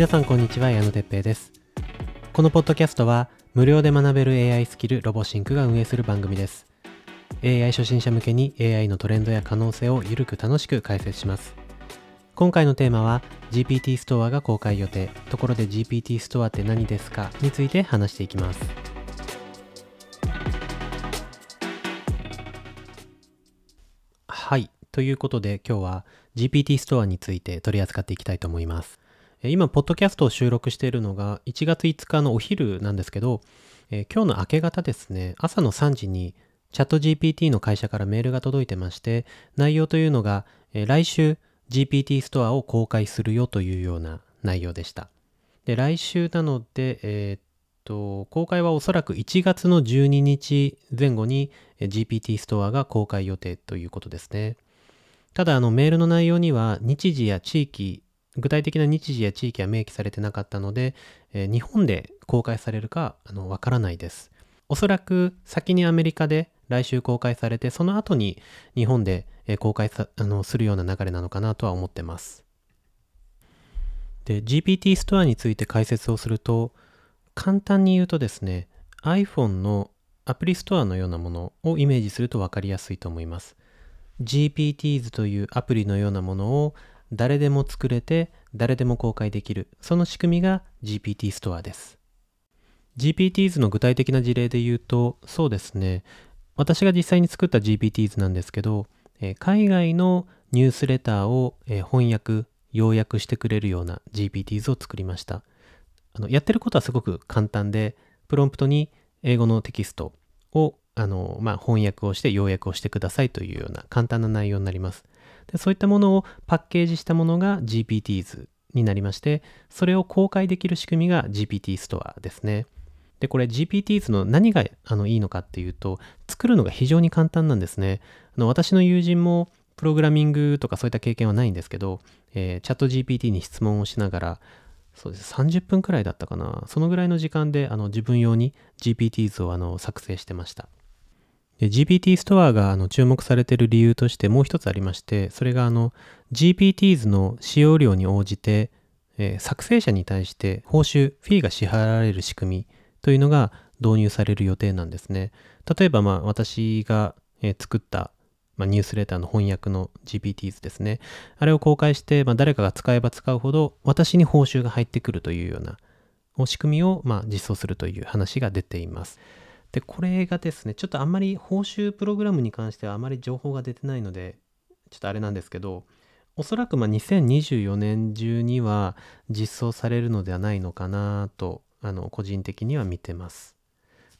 皆さんこんにちは矢野哲平です。このポッドキャストは無料で学べる AI スキルロボシンクが運営する番組です。AI 初心者向けに AI のトレンドや可能性をゆるく楽しく解説します。今回のテーマは GPT ストアが公開予定。ところで GPT ストアって何ですかについて話していきます。はい。ということで今日は GPT ストアについて取り扱っていきたいと思います。今、ポッドキャストを収録しているのが1月5日のお昼なんですけど、えー、今日の明け方ですね、朝の3時にチャット GPT の会社からメールが届いてまして、内容というのが、えー、来週 GPT ストアを公開するよというような内容でした。で、来週なので、えー、っと、公開はおそらく1月の12日前後に GPT ストアが公開予定ということですね。ただ、あの、メールの内容には日時や地域具体的な日時や地域は明記されてなかったので、えー、日本で公開されるかわからないです。おそらく先にアメリカで来週公開されて、その後に日本で公開さあのするような流れなのかなとは思ってます。で、GPT ストアについて解説をすると、簡単に言うとですね、iPhone のアプリストアのようなものをイメージすると分かりやすいと思います。GPTs というアプリのようなものを誰でも作れて誰でも公開できる。その仕組みが GPT ストアです。GPTs の具体的な事例で言うとそうですね。私が実際に作った GPTs なんですけど、え海外のニュースレターを、え翻訳要約してくれるような GPTs を作りました。あのやってることはすごく簡単でプロンプトに英語のテキストをあの、まあ、翻訳をして要約をしてくださいというような簡単な内容になります。でそういったものをパッケージしたものが GPTs になりまして、それを公開できる仕組みが GPT ストアですね。で、これ GPTs の何があのいいのかっていうと、作るのが非常に簡単なんですね。あの私の友人もプログラミングとかそういった経験はないんですけど、えー、チャット GPT に質問をしながら、そうです。30分くらいだったかな。そのぐらいの時間であの自分用に GPTs をあの作成してました。GPT ストアがあの注目されている理由としてもう一つありまして、それがあの GPTs の使用量に応じて、えー、作成者に対して報酬、フィーが支払われる仕組みというのが導入される予定なんですね。例えば、まあ、私が、えー、作った、まあ、ニュースレターの翻訳の GPTs ですね。あれを公開して、まあ、誰かが使えば使うほど私に報酬が入ってくるというような仕組みを、まあ、実装するという話が出ています。で、これがですね、ちょっとあんまり報酬プログラムに関してはあまり情報が出てないので、ちょっとあれなんですけど、おそらくま2024年中には実装されるのではないのかなと、あの、個人的には見てます。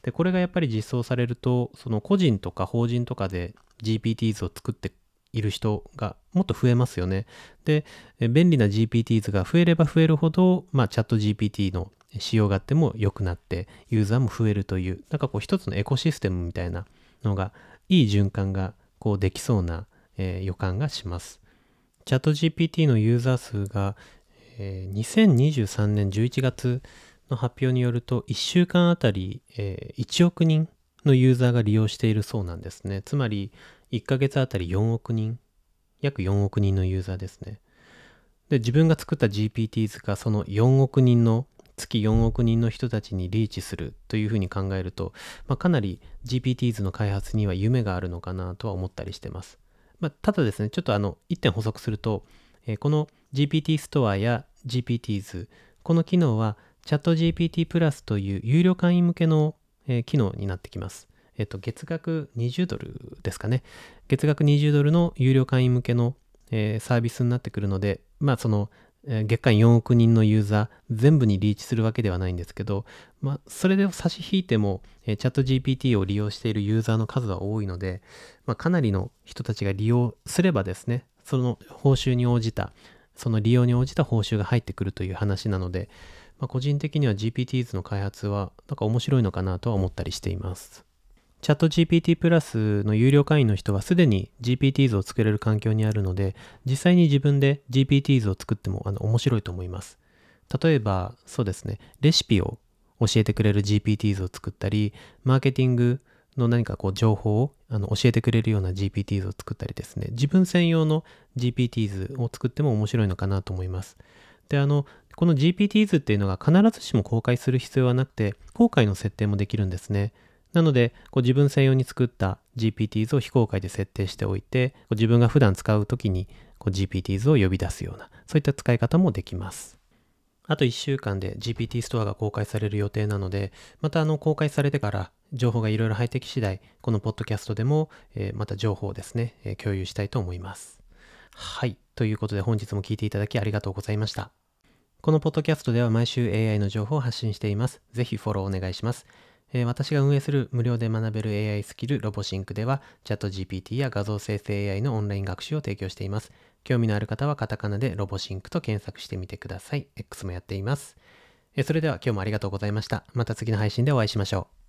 で、これがやっぱり実装されると、その個人とか法人とかで GPTs を作っている人がもっと増えますよね。で、便利な GPTs が増えれば増えるほど、まあ、チャット GPT の仕様があっても良くなってユーザーも増えるというなんかこう一つのエコシステムみたいなのがいい循環がこうできそうな、えー、予感がします。チャット GPT のユーザー数が、えー、2023年11月の発表によると1週間あたり、えー、1億人のユーザーが利用しているそうなんですね。つまり1ヶ月あたり4億人、約4億人のユーザーですね。で、自分が作った GPTs がその4億人の月4億人の人たちにリーチするというふうに考えると、まあ、かなり GPTs の開発には夢があるのかなとは思ったりしてます。まあ、ただですね、ちょっとあの、一点補足すると、えー、この GPT ストアや GPTs、この機能はチャット GPT プラスという有料会員向けの、えー、機能になってきます。えっ、ー、と、月額20ドルですかね。月額20ドルの有料会員向けの、えー、サービスになってくるので、まあその月間4億人のユーザー全部にリーチするわけではないんですけど、まあ、それで差し引いても、えチャット GPT を利用しているユーザーの数は多いので、まあ、かなりの人たちが利用すればですね、その報酬に応じた、その利用に応じた報酬が入ってくるという話なので、まあ、個人的には GPTs の開発はなんか面白いのかなとは思ったりしています。チャット GPT プラスの有料会員の人はすでに GPTs を作れる環境にあるので、実際に自分で GPTs を作ってもあの面白いと思います。例えば、そうですね、レシピを教えてくれる GPTs を作ったり、マーケティングの何かこう情報をあの教えてくれるような GPTs を作ったりですね、自分専用の GPTs を作っても面白いのかなと思います。で、あの、この GPTs っていうのが必ずしも公開する必要はなくて、公開の設定もできるんですね。なので、こう自分専用に作った GPTs を非公開で設定しておいて、こう自分が普段使うときにこう GPTs を呼び出すような、そういった使い方もできます。あと1週間で GPT ストアが公開される予定なので、またあの公開されてから情報がいろいろ入ってき次第、このポッドキャストでも、えー、また情報をですね、えー、共有したいと思います。はい。ということで本日も聞いていただきありがとうございました。このポッドキャストでは毎週 AI の情報を発信しています。ぜひフォローお願いします。え、私が運営する無料で学べる AI スキルロボシンクでは、チャット GPT や画像生成 AI のオンライン学習を提供しています。興味のある方はカタカナでロボシンクと検索してみてください。X もやっています。それでは今日もありがとうございました。また次の配信でお会いしましょう。